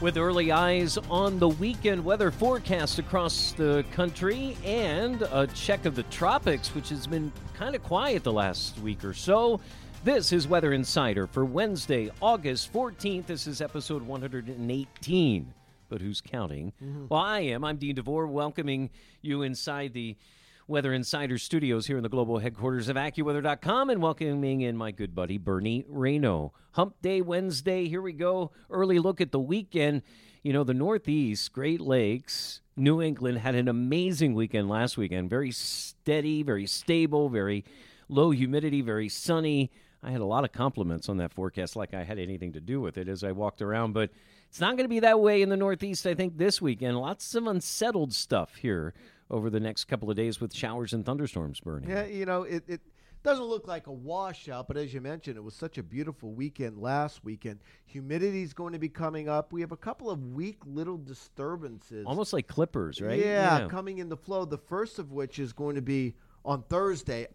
With early eyes on the weekend weather forecast across the country and a check of the tropics, which has been kind of quiet the last week or so. This is Weather Insider for Wednesday, August 14th. This is episode 118. But who's counting? Mm-hmm. Well, I am. I'm Dean DeVore, welcoming you inside the Weather Insider Studios here in the global headquarters of AccuWeather.com and welcoming in my good buddy Bernie Rayno. Hump Day Wednesday, here we go. Early look at the weekend. You know, the Northeast, Great Lakes, New England had an amazing weekend last weekend. Very steady, very stable, very low humidity, very sunny. I had a lot of compliments on that forecast, like I had anything to do with it as I walked around, but it's not going to be that way in the Northeast, I think, this weekend. Lots of unsettled stuff here over the next couple of days with showers and thunderstorms, Bernie. Yeah, you know, it, it doesn't look like a washout, but as you mentioned, it was such a beautiful weekend last weekend. Humidity is going to be coming up. We have a couple of weak little disturbances. Almost like clippers, right? Yeah, coming in the flow. The first of which is going to be on Thursday.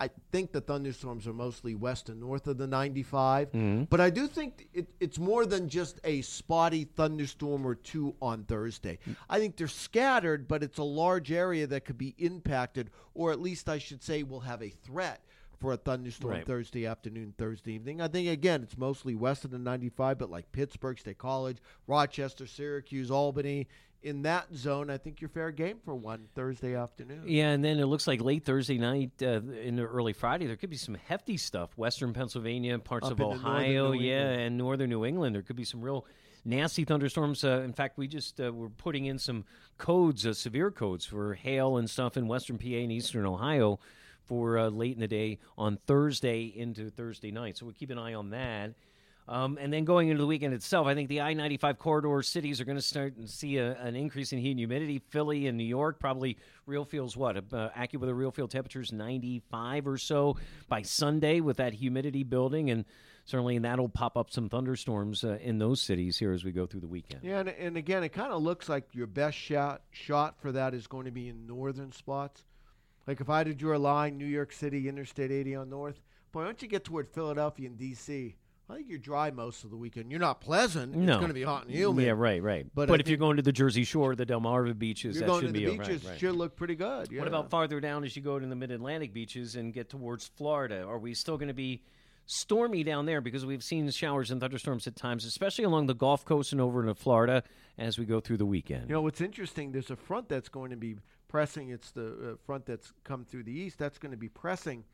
I think the thunderstorms are mostly west and north of the 95, Mm-hmm. but I do think it, it's more than just a spotty thunderstorm or two on Thursday. I think they're scattered, but it's a large area that could be impacted, or at least I should say will have a threat for a thunderstorm Right. Thursday afternoon, Thursday evening. I think, again, it's mostly west of the 95, but like Pittsburgh State College, Rochester, Syracuse, Albany, in that zone, I think you're fair game for one Thursday afternoon. Yeah, and then it looks like late Thursday night uh, into early Friday, there could be some hefty stuff. Western Pennsylvania, parts Up of Ohio, yeah, and northern New England. There could be some real nasty thunderstorms. Uh, in fact, we just uh, were putting in some codes, uh, severe codes for hail and stuff in western PA and eastern Ohio for uh, late in the day on Thursday into Thursday night. So we'll keep an eye on that. Um, and then going into the weekend itself, I think the I 95 corridor cities are going to start to see a, an increase in heat and humidity. Philly and New York probably real feels what? Uh, AccuWeather real feel temperatures 95 or so by Sunday with that humidity building. And certainly that'll pop up some thunderstorms uh, in those cities here as we go through the weekend. Yeah, and, and again, it kind of looks like your best shot shot for that is going to be in northern spots. Like if I had to draw a line, New York City, Interstate 80 on north. Boy, once you get toward Philadelphia and D.C., I think you're dry most of the weekend. You're not pleasant. No. It's going to be hot and humid. Yeah, right, right. But But, if you're going to the Jersey Shore, the Delmarva beaches, You're that going should to the be all right, beaches. right. Should look pretty good. Yeah. What about farther down as you go to the mid Atlantic beaches and get towards Florida? Are we still going to be stormy down there? Because we've seen showers and thunderstorms at times, especially along the Gulf Coast and over into Florida as we go through the weekend. You know what's interesting? There's a front that's going to be pressing. It's the uh, front that's come through the east. That's going to be pressing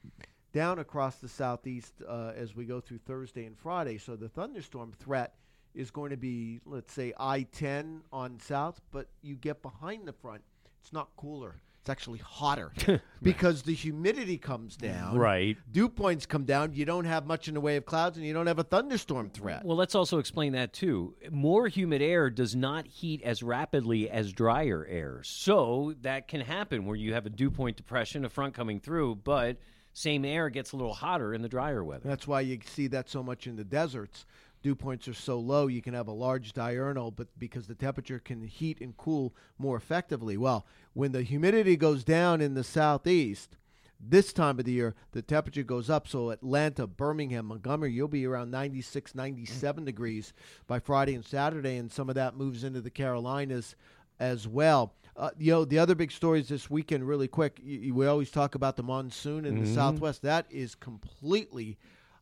down across the southeast uh, as we go through Thursday and Friday. So the thunderstorm threat is going to be, let's say, I-10 on south. But you get behind the front, it's not cooler. It's actually hotter because the humidity comes down. Right. Dew points come down. You don't have much in the way of clouds, and you don't have a thunderstorm threat. Well, let's also explain that too. More humid air does not heat as rapidly as drier air. So that can happen where you have a dew point depression, a front coming through, but same air gets a little hotter in the drier weather. That's why you see that so much in the deserts. Dew points are so low, you can have a large diurnal, but because the temperature can heat and cool more effectively. Well, when the humidity goes down in the southeast, this time of the year, the temperature goes up. So Atlanta, Birmingham, Montgomery, you'll be around 96, 97 degrees by Friday and Saturday, and some of that moves into the Carolinas as well. Uh, you know, the other big stories this weekend, really quick. y y- we always talk about the monsoon in the Southwest. That is completely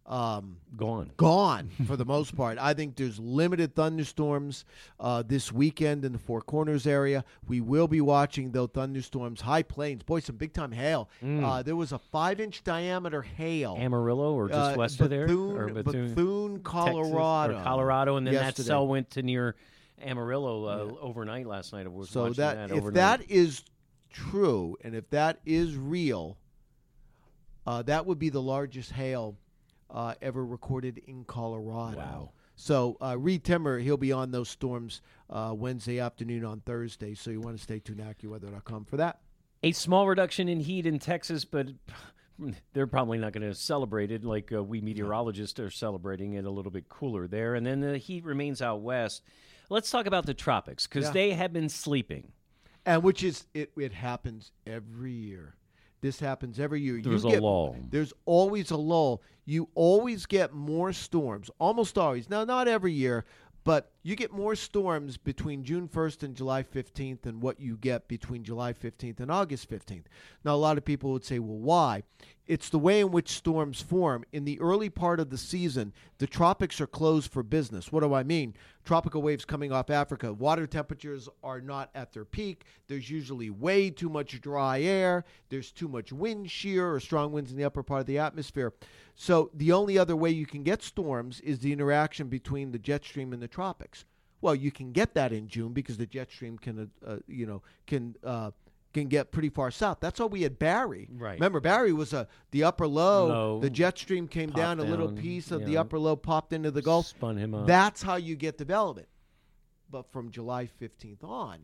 um, Gone. gone for the most part. I think there's limited thunderstorms uh, this weekend in the Four Corners area. We will be watching though thunderstorms, high plains, boy, some big time hail. Uh, there was a five inch diameter hail. Amarillo or just uh, west of there? Bethune, Or Bethune, Texas, Colorado, or Colorado, and then that cell went to near Amarillo uh, overnight last night. I was So watching that, that, if overnight. that is true and if that is real, uh, that would be the largest hail uh, ever recorded in Colorado. Wow. So uh, Reed Timmer, he'll be on those storms uh, Wednesday afternoon on Thursday. So you want to stay tuned to AccuWeather.com for that. A small reduction in heat in Texas, but they're probably not going to celebrate it like uh, we meteorologists are celebrating it a little bit cooler there. And then the heat remains out west. Let's talk about the tropics because Yeah. they have been sleeping. and which is it, it happens every year. This happens every year. There's you a lull. There's always a lull. You always get more storms, almost always. Now, not every year, but you get more storms between June 1st and July 15th than what you get between July 15th and August 15th. Now, a lot of people would say, well, why? It's the way in which storms form. In the early part of the season, the tropics are closed for business. What do I mean? Tropical waves coming off Africa. Water temperatures are not at their peak. There's usually way too much dry air. There's too much wind shear or strong winds in the upper part of the atmosphere. So the only other way you can get storms is the interaction between the jet stream and the tropics. Well, you can get that in June because the jet stream can, uh, uh, you know, can uh, can get pretty far south. That's why we had Barry. Right. Remember, Barry was a the upper low. Low. The jet stream came Popped down, a little piece of the upper low popped into the Gulf. Spun him up. That's how you get development. But from July 15th on,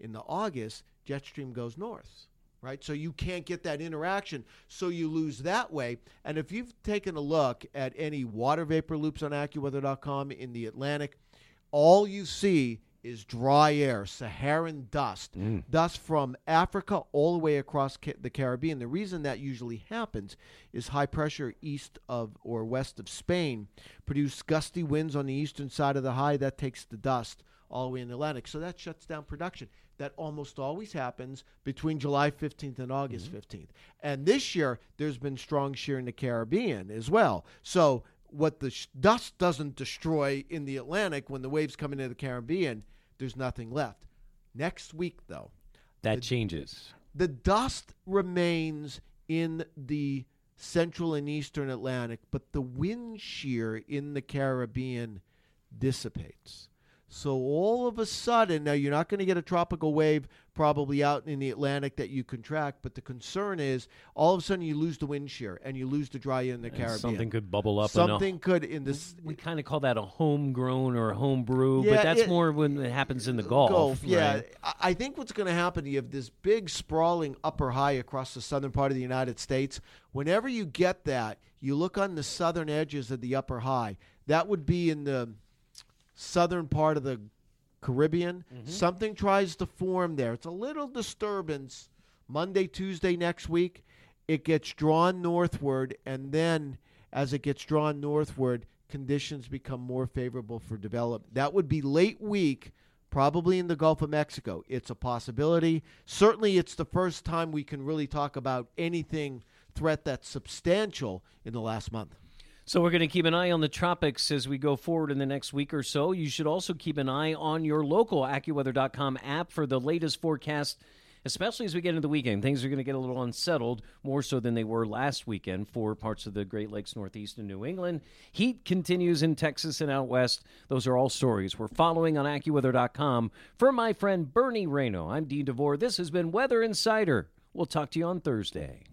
in the August, jet stream goes north, right? So you can't get that interaction. So you lose that way. And if you've taken a look at any water vapor loops on AccuWeather.com in the Atlantic, all you see is dry air, Saharan dust, mm. dust from Africa all the way across ca- the Caribbean. The reason that usually happens is high pressure east of or west of Spain produce gusty winds on the eastern side of the high that takes the dust all the way in the Atlantic. So that shuts down production. That almost always happens between July 15th and August mm-hmm. 15th. And this year, there's been strong shear in the Caribbean as well. So what the sh- dust doesn't destroy in the Atlantic when the waves come into the Caribbean, there's nothing left. Next week, though, that changes. the dust remains in the central and eastern Atlantic, but the wind shear in the Caribbean dissipates. So all of a sudden, now you're not going to get a tropical wave probably out in the Atlantic that you can track, but the concern is all of a sudden you lose the wind shear and you lose the dry air in the And Caribbean. Something could bubble up. a- Something could in this we kind of call that a homegrown or a home brew, Yeah, but that's it- more when it happens in the uh, Gulf. yeah. right? I- I think what's going to happen, you have this big sprawling upper high across the southern part of the United States. Whenever you get that, you look on the southern edges of the upper high. That would be in the southern part of the Caribbean. Mm-hmm. Something tries to form there. It's a little disturbance. Monday, Tuesday next week, it gets drawn northward, and then as it gets drawn northward, conditions become more favorable for development. That would be late week, probably in the Gulf of Mexico. It's a possibility. Certainly, it's the first time we can really talk about anything threat that's substantial in the last month. So we're going to keep an eye on the tropics as we go forward in the next week or so. You should also keep an eye on your local AccuWeather.com app for the latest forecast, especially as we get into the weekend. Things are going to get a little unsettled, more so than they were last weekend for parts of the Great Lakes Northeast and New England. Heat continues in Texas and out west. Those are all stories we're following on AccuWeather.com. For my friend Bernie Rayno, I'm Dean DeVore. This has been Weather Insider. We'll talk to you on Thursday.